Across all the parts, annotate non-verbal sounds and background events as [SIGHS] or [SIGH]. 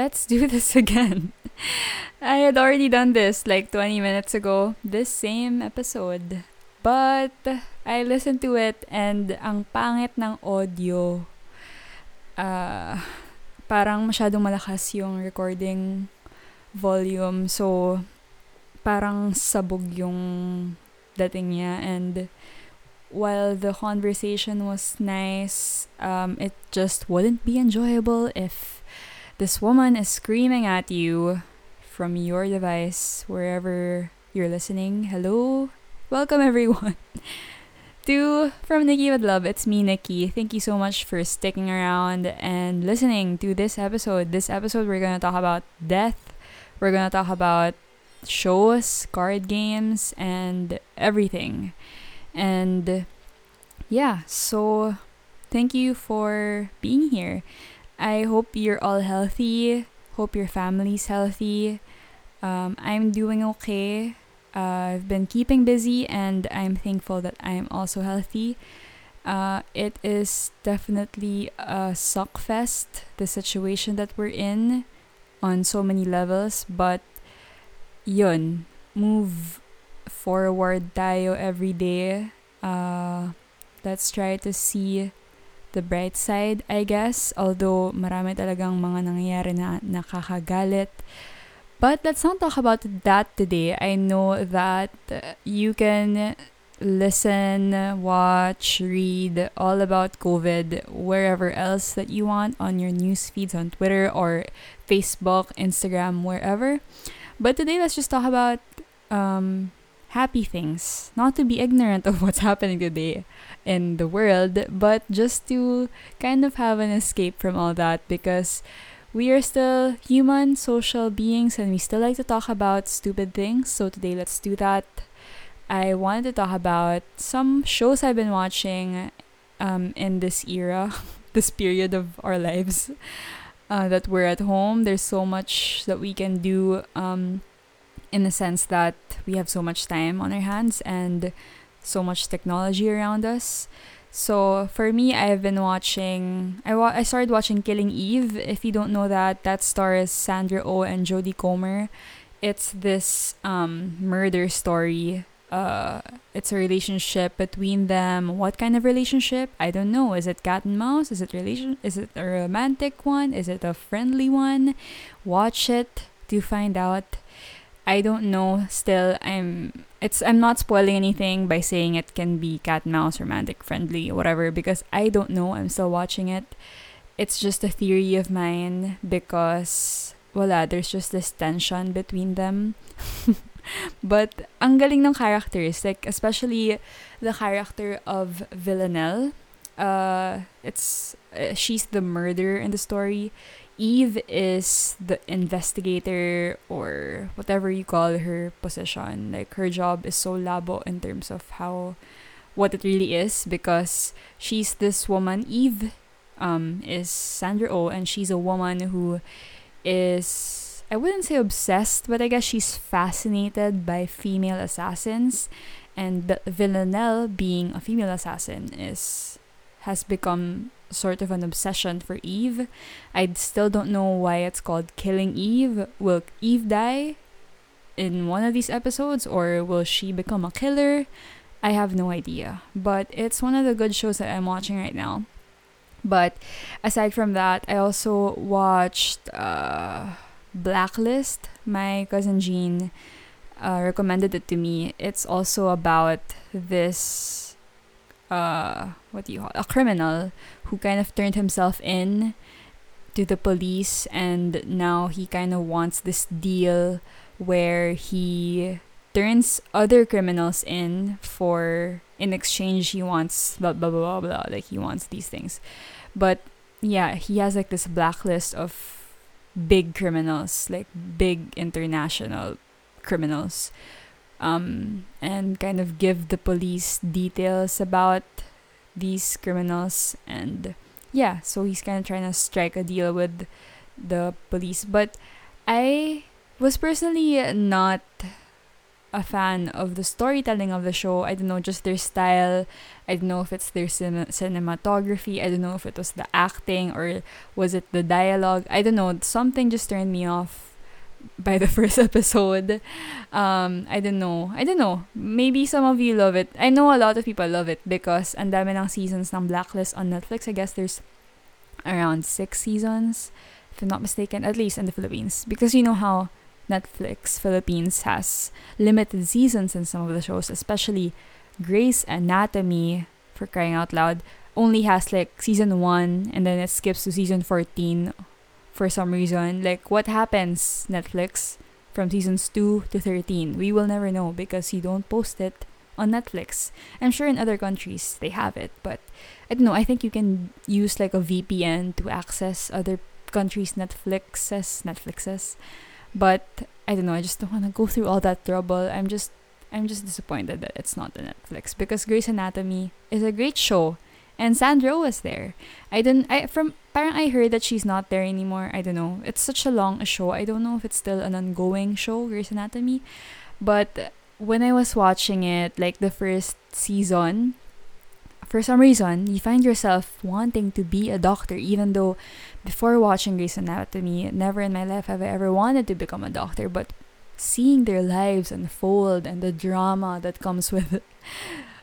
let's do this [LAUGHS] again. I had already done this like 20 minutes ago, this same episode. But I listened to it and ang pangit ng audio. Uh, parang masyadong malakas yung recording volume. So, parang sabog yung dating niya. And while the conversation was nice, um, it just wouldn't be enjoyable if this woman is screaming at you from your device, wherever you're listening. Hello? Welcome, everyone. [LAUGHS] to From Nikki with Love, it's me, Nikki. Thank you so much for sticking around and listening to this episode. This episode, we're going to talk about death. We're going to talk about shows, card games, and everything. And yeah, so thank you for being here. I hope you're all healthy. Hope your family's healthy. Um, I'm doing okay. Uh, I've been keeping busy and I'm thankful that I'm also healthy. Uh, it is definitely a suck fest, the situation that we're in on so many levels, but yun, move forward tayo every day. Uh, let's try to see the bright side, I guess. Although marami talagang mga nangyayari na nakakagalit. But let's not talk about that today. I know that you can listen, watch, read all about COVID wherever else that you want on your news feeds on Twitter or Facebook, Instagram, wherever. But today, let's just talk about um, happy things. Not to be ignorant [LAUGHS] of what's happening today in the world, but just to kind of have an escape from all that because we are still human, social beings, and we still like to talk about stupid things. So today, let's do that. I wanted to talk about some shows I've been watching um, in this era, [LAUGHS] this period of our lives. Uh, that we're at home. There's so much that we can do um, in the sense that we have so much time on our hands and so much technology around us. So for me, I've been watching. I wa- I started watching Killing Eve. If you don't know that, that stars Sandra Oh and Jodie Comer. It's this um, murder story. Uh, it's a relationship between them. What kind of relationship? I don't know. Is it cat and mouse? Is it relation? Is it a romantic one? Is it a friendly one? Watch it to find out. I don't know. Still, I'm it's I'm not spoiling anything by saying it can be cat mouse, romantic, friendly, whatever, because I don't know. I'm still watching it. It's just a theory of mine because voila, there's just this tension between them. [LAUGHS] but ang galing ng characters, like especially the character of Villanelle. Uh, it's uh, she's the murderer in the story. Eve is the investigator or whatever you call her position. Like her job is so labo in terms of how what it really is because she's this woman. Eve um, is Sandra Oh, and she's a woman who is I wouldn't say obsessed, but I guess she's fascinated by female assassins, and Villanelle being a female assassin is has become sort of an obsession for Eve. I still don't know why it's called Killing Eve. Will Eve die in one of these episodes or will she become a killer? I have no idea. But it's one of the good shows that I'm watching right now. But aside from that, I also watched uh, Blacklist. My cousin Jean uh, recommended it to me. It's also about this uh what do you call it? a criminal who kind of turned himself in to the police and now he kind of wants this deal where he turns other criminals in for in exchange he wants blah blah blah blah, blah like he wants these things but yeah he has like this blacklist of big criminals like big international criminals um, and kind of give the police details about these criminals and yeah so he's kind of trying to strike a deal with the police but i was personally not a fan of the storytelling of the show. I don't know, just their style. I don't know if it's their cin- cinematography. I don't know if it was the acting or was it the dialogue. I don't know. Something just turned me off by the [LAUGHS] first episode. Um, I don't know. I don't know. Maybe some of you love it. I know a lot of people love it because and dami ng seasons ng Blacklist on Netflix. I guess there's around six seasons, if I'm not mistaken, at least in the Philippines. Because you know how Netflix Philippines has limited seasons in some of the shows, especially Grey's Anatomy, for crying out loud, only has like season 1 and then it skips to season 14 for some reason. Like, what happens, Netflix, from seasons 2 to 13? We will never know because you don't post it on Netflix. I'm sure in other countries they have it, but I don't know. I think you can use like a VPN to access other countries' Netflixes, Netflixes. But I don't know. I just don't want to go through all that trouble. I'm just, I'm just disappointed that it's not on Netflix because Grey's Anatomy is a great show, and Sandra was there. I didn't. I from parang I heard that she's not there anymore. I don't know. It's such a long show. I don't know if it's still an ongoing show, Grey's Anatomy, but when I was watching it, like the first season, for some reason, you find yourself wanting to be a doctor, even though before watching Grey's Anatomy, never in my life have I ever wanted to become a doctor, but seeing their lives unfold and the drama that comes [LAUGHS] with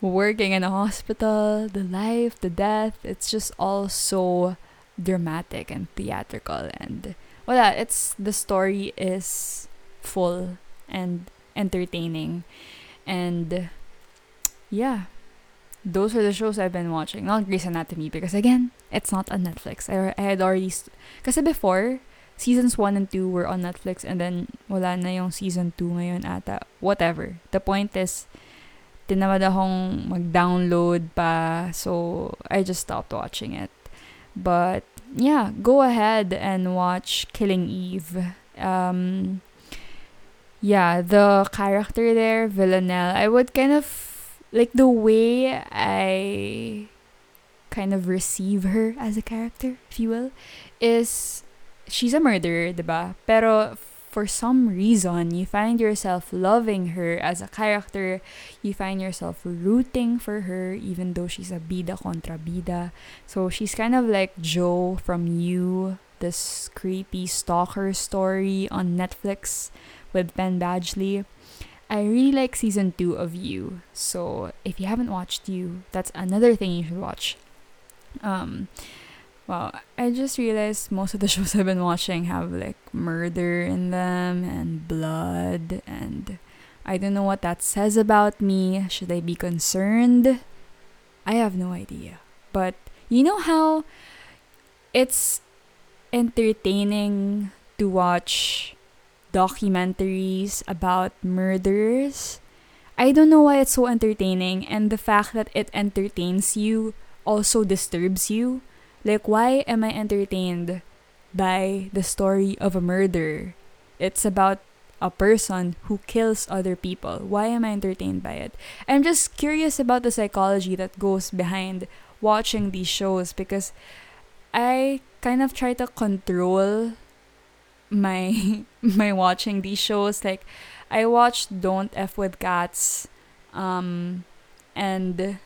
working in a hospital, the life, the death, it's just all so dramatic and theatrical and well, it's the story is full and entertaining and yeah those are the shows I've been watching. Not Grey's Anatomy because again, it's not on Netflix. I, I had already because before seasons 1 and 2 were on Netflix and then wala na yung season 2 ngayon ata. Whatever. The point is tinamad akong mag-download pa so I just stopped watching it. But yeah, go ahead and watch Killing Eve. Um yeah, the character there, Villanelle, I would kind of like the way I kind of receive her as a character, if you will, is she's a murderer, diba? Pero for some reason, you find yourself loving her as a character. You find yourself rooting for her, even though she's a bida contra bida. So she's kind of like Joe from You, this creepy stalker story on Netflix with Penn Badgley. I really like season two of You. So if you haven't watched You, that's another thing you should watch. Um, well, I just realized most of the [LAUGHS] shows I've been watching have like murder in them and blood, and I don't know what that says about me. Should I be concerned? I have no idea. But you know how it's entertaining to watch documentaries about murders. I don't know why it's so entertaining, and the fact that it entertains you also disturbs you. Like, why am I entertained by the story of a murder? It's about a person who kills other people. Why am I entertained by it? I'm just curious about the psychology that goes behind watching these shows because I kind of try to control my [LAUGHS] my watching these shows like I watched Don't F with Cats um and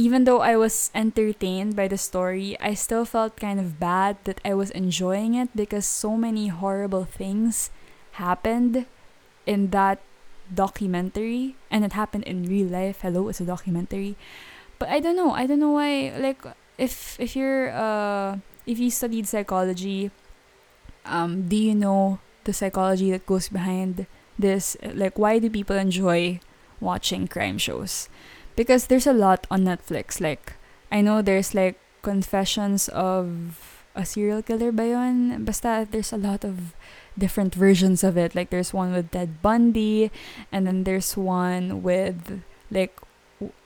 even though I was entertained by the story, I still felt kind of bad that I was enjoying it because so many horrible things happened in that documentary and it happened in real life. Hello, it's a documentary. But I don't know. I don't know why like if if you're uh if you studied psychology um, do you know the psychology that goes behind this? Like, why do people enjoy watching crime shows? Because there's a lot on Netflix. Like, I know there's like Confessions of a Serial Killer ba yun? Basta there's a lot of different versions of it. Like, there's one with Ted Bundy, and then there's one with like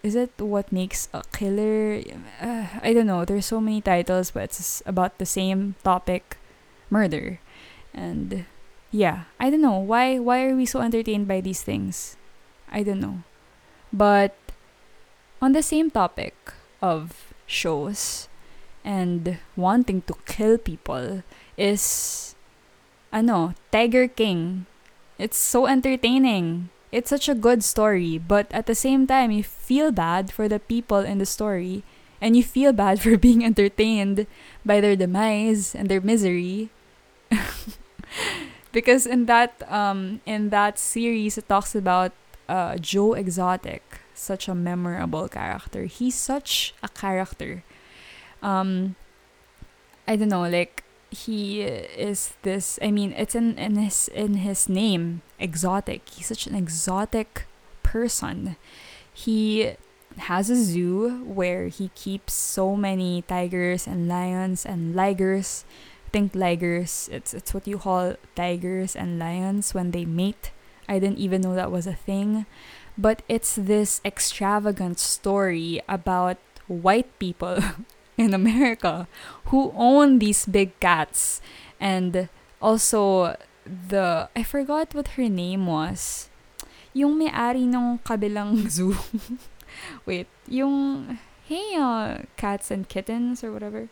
is it what makes a killer uh, i don't know there's so many titles but it's about the same topic murder. And yeah, I don't know why why are we so entertained by these things? I don't know. But on the same topic of shows and wanting to kill people is ano, Tiger King. It's so entertaining. it's such a good story, but at the same time, you feel bad for the people in the story, and you feel bad [LAUGHS] for being entertained by their demise and their misery. [LAUGHS] because in that um in that series, it talks about uh, Joe Exotic, such a memorable character. He's such a character. Um, I don't know, like he is this. I mean, it's in in his in his name, exotic. He's such an exotic person. He has a zoo where he keeps so many tigers and lions and ligers. Think ligers. It's it's what you call tigers and lions when they mate. I didn't even know that was a thing. But it's this extravagant story about white people [LAUGHS] in America who own these big cats. And also, the, I forgot what her name was. Yung may-ari ng kabilang [LAUGHS] zoo. Wait, yung, hey, uh, cats and kittens or whatever.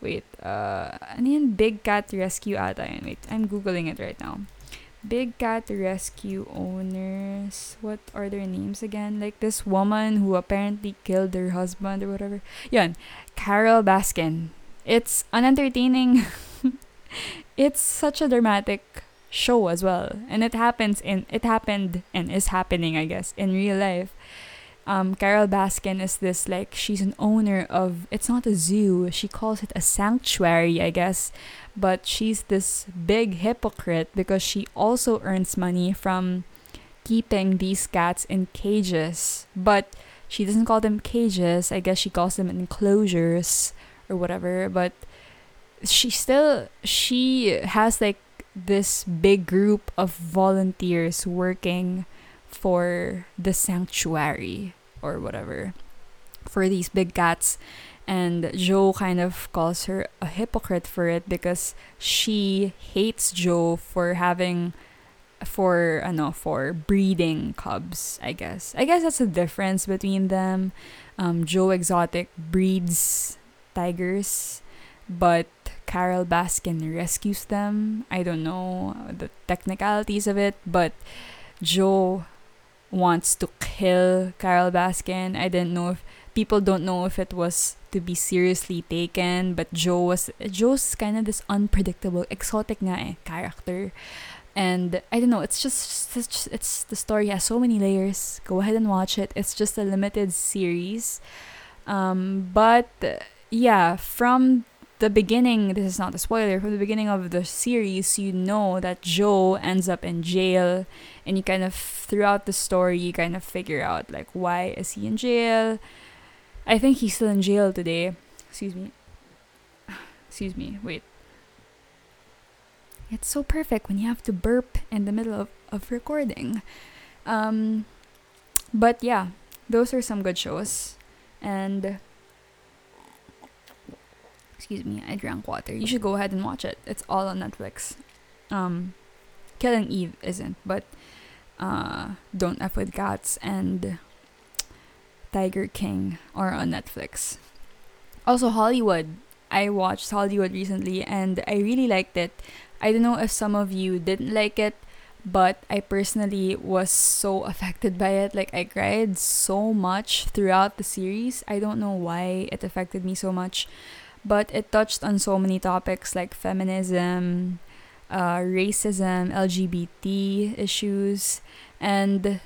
Wait, uh, ano yun? Big Cat Rescue ata yun. Wait, I'm googling it right now. Big cat rescue owners. What are their names again? Like this woman who apparently killed her husband or whatever. Yun, Carole Baskin. It's unentertaining. [LAUGHS] it's such a dramatic show as well, and it happens in it happened and is happening, I guess, in real life um, Carole Baskin is this like she's an owner of it's not a zoo she calls it a sanctuary I guess but she's this big hypocrite because she also earns money from keeping these cats in cages but she doesn't call them cages I guess she calls them enclosures or whatever but she still she has like this big group of volunteers working for the sanctuary or whatever for these big cats. And Joe kind of calls her a hypocrite for it because she hates Joe for having for ano for breeding cubs I guess. I guess that's the difference between them. Um, Joe Exotic breeds tigers but Carole Baskin rescues them. I don't know the technicalities of it but Joe wants to kill Carole Baskin. I didn't know if people don't know if it was to be seriously taken, but Joe was Joe's kind of this unpredictable, exotic nga eh, character. And I don't know, it's just it's, it's the story has so many layers. Go ahead and watch it. It's just a limited series. Um, but yeah, from the beginning, this is not a spoiler, from the beginning of the series, you know that Joe ends up in jail, and you kind of, throughout the story, you kind of figure out, like, why is he in jail? I think he's still in jail today. Excuse me. [SIGHS] Excuse me, wait. It's so perfect when you have to burp in the middle of, of recording. Um, but yeah, those are some good shows. And excuse me, I drank water. You should go ahead and watch it. It's all on Netflix. Um, Killing Eve isn't, but uh, Don't F with Cats and Tiger King are on Netflix. Also, Hollywood. I watched Hollywood recently and I really liked it. I don't know if some of you didn't like it, but I personally was so [LAUGHS] affected by it. Like, I cried so much throughout the series. I don't know why it affected me so much but it touched on so many topics like feminism, uh, racism, LGBT issues, and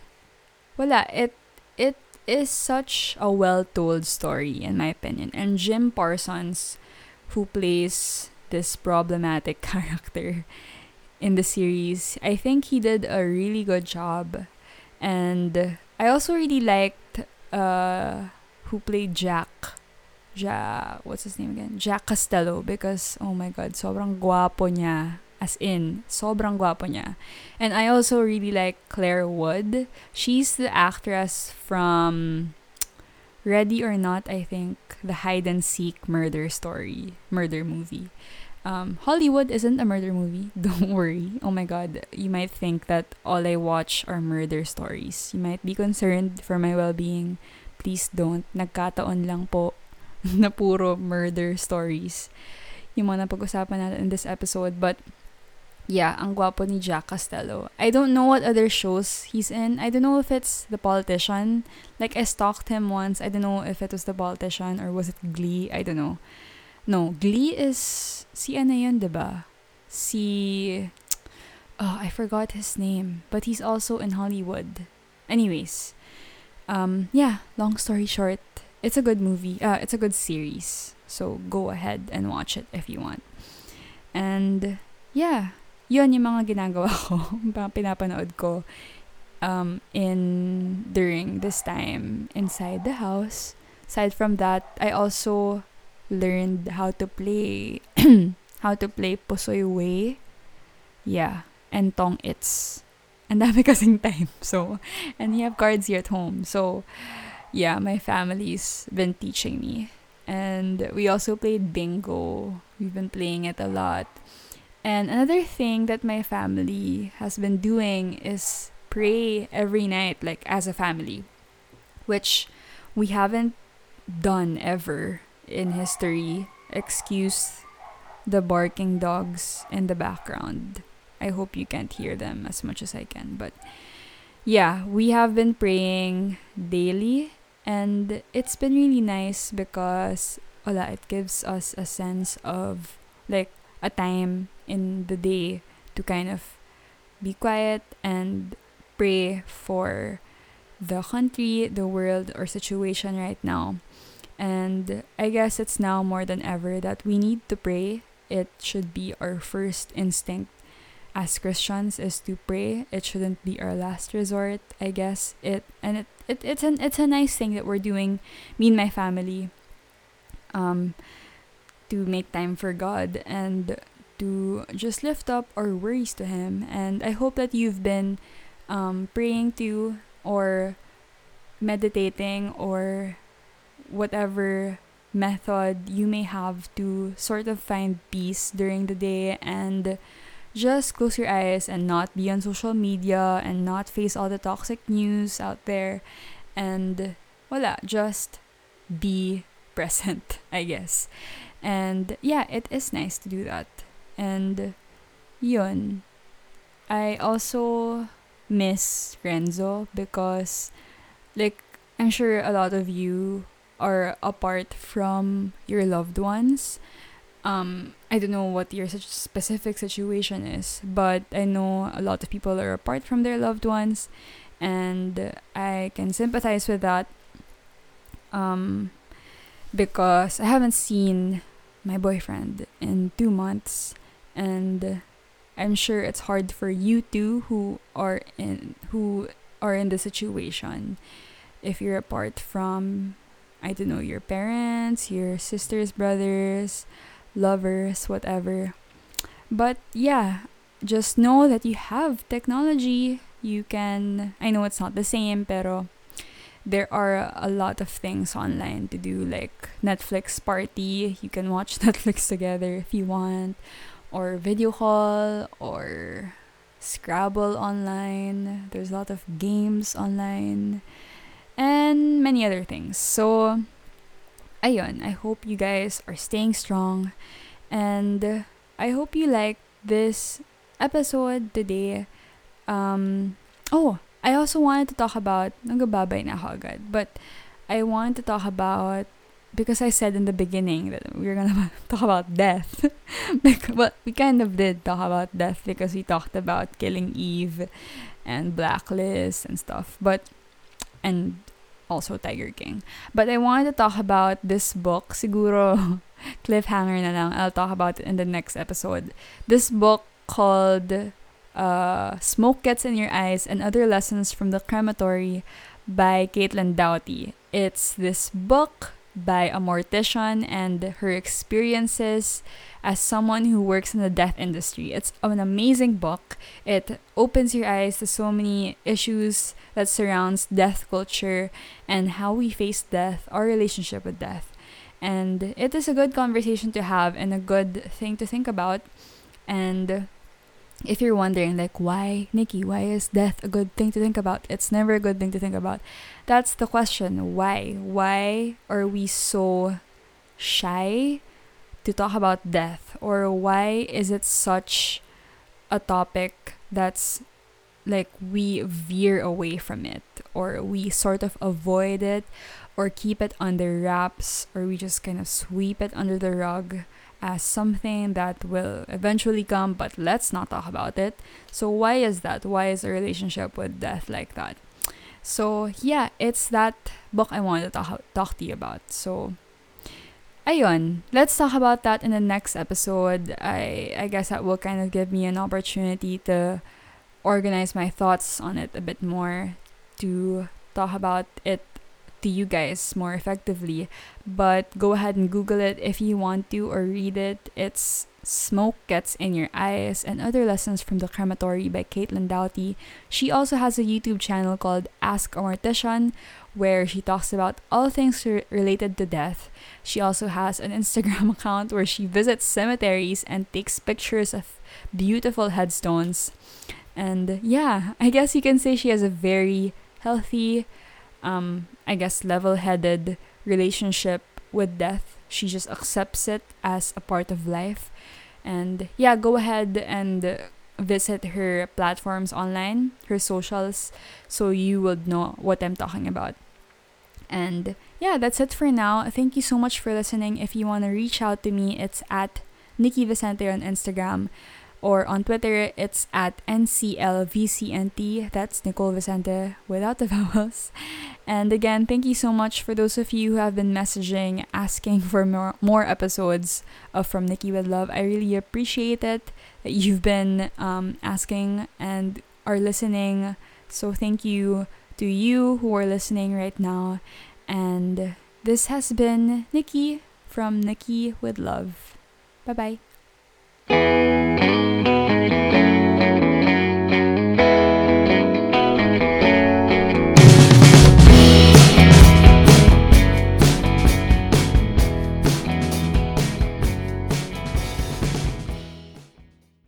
voila, it it is such a well told story in my opinion. And Jim Parsons, who plays this problematic [LAUGHS] character in the series, I think he did a really good job. And I also really liked uh, who played Jack Ja, what's his name again? Jack Castello because oh my god, sobrang guapo niya. As in, sobrang guapo niya. And I also really like Claire Wood. She's the actress from Ready or Not, I think, the hide and seek murder story, murder movie. Um, Hollywood isn't a murder movie. [LAUGHS] Don't worry. Oh my god, you might think that all I watch are murder stories. You might be concerned for my well-being. Please don't. Nagkataon lang po [LAUGHS] na puro murder stories yung mga napag-usapan natin in this episode. But yeah, ang guapo ni Jack Castello. I don't know what other shows he's in. I don't know if it's The Politician. Like, I stalked him once. I don't know if it was The Politician or was it Glee. I don't know. No, Glee is... Si ano yun, diba? Si... Oh, I forgot his name. But he's also in Hollywood. Anyways. Um, yeah, long story short, it's a good movie. Uh, it's a good series. So, go ahead and watch it if you want. And, yeah, yun yung mga ginagawa [LAUGHS] ko, mga pinapanood ko um, in during this time inside the house. Aside from that, I also learned how to play [CLEARS THROAT] how to play Pusoy Way. Yeah, and Tong-its. And dami [LAUGHS] kasing time. So, and you have cards here at home. So, yeah, my family's been teaching me. And we also played bingo. We've been playing it a lot. And another thing that my family has been doing is pray every night, like as a family, which we haven't done ever in history. Excuse the barking dogs in the background. I hope you can't hear them as much as I can. But yeah, we have been praying daily, and it's been really nice because wala, it gives us a sense of like a time in the day to kind of be quiet and pray for the country, the world, or situation right now. And I guess it's now more than ever that we need to pray. It should be our first instinct as Christians is to pray. It shouldn't be our last resort, I guess. It and it, it it's an it's a nice thing that we're doing, me and my family. Um to make time for God and to just lift up our worries to Him. And I hope that you've been um, praying to or meditating or whatever method you may have to sort of find peace during the day and just close your eyes and not be on social media and not face all the toxic news out there and voila, just be [LAUGHS] present, I guess. And yeah, it is nice to do that. And yun. I also miss Renzo because like I'm sure a lot of you are apart from your loved ones. Um, I don't know what your such specific situation is, but I know a lot of people are apart from their loved ones, and I can sympathize with that. Um, because I haven't seen my boyfriend in two months, and I'm sure it's hard for you too who are in who are in the situation. If you're apart from I don't know, your parents, your sisters, brothers, lovers, whatever. But yeah, just know that you have technology. You can I know it's not the same, pero there are a lot of things online to do like Netflix party. You can watch [LAUGHS] Netflix together if you want or video call or Scrabble online. There's a lot of games online and many other things. So ayun, I hope you guys are staying strong and I hope you like this episode today. Um oh, I also wanted to talk about, nagbababay na ako agad, but I want to talk about, because I said in the beginning that we were gonna [LAUGHS] talk about death. [LAUGHS] well, we kind of did talk about death because we talked about killing Eve and Blacklist and stuff, but, and also Tiger King. But I wanted to talk about this book, siguro [LAUGHS] cliffhanger na lang. I'll talk about it in the next episode. This book called uh, Smoke Gets in Your Eyes and Other Lessons from the Crematory by Caitlin Doughty. It's this book by a mortician and her experiences as someone who works in the death industry. It's an amazing book. It opens your eyes to so many issues that surrounds death culture and how we face death, our relationship with death. And it is a good conversation to have and a good thing to think about. And if you're wondering like why nikki why is death a good thing to think about? It's never a good thing to think about. That's the question. Why? Why are we so shy to talk about death? Or why is it such a topic that's like we veer away from it? Or we sort of avoid it? Or keep it under wraps? Or we just kind of sweep it under the rug as something that will eventually come but let's not talk about it. So why is that? Why is a relationship with death like that? So yeah it's that book i wanted to talk, talk to you about. So ayun, let's talk about that in the next episode. I I guess that will kind of give me an opportunity to organize my thoughts on it a bit more, to talk about it to you guys more effectively. But go ahead and Google it if you want to or read it. It's Smoke Gets in Your Eyes and Other Lessons from the Crematory by Caitlin Doughty. She also has a YouTube channel called Ask a Mortician where she talks about all things re- related to death. She also has an [LAUGHS] Instagram account where she visits cemeteries and takes pictures of beautiful headstones. And yeah, I guess you can say she has a very healthy, um, I guess level headed relationship with death. She just accepts it as a part of life. And yeah, go ahead and visit her platforms online, her socials, so you will know what I'm talking about. And yeah, that's it for now. Thank you so much for listening. If you want to reach out to me, it's at Nikki Vicente on Instagram or on Twitter, it's at NCLVCNT. That's Nicole Vicente without the [LAUGHS] vowels. And again, thank you so much for those of you who have been messaging, asking for more, more episodes of From Nikki with Love. I really appreciate it that you've been um, asking and are listening. So thank you to you who are listening right now. And this has been Nikki from Nikki with Love. Bye bye.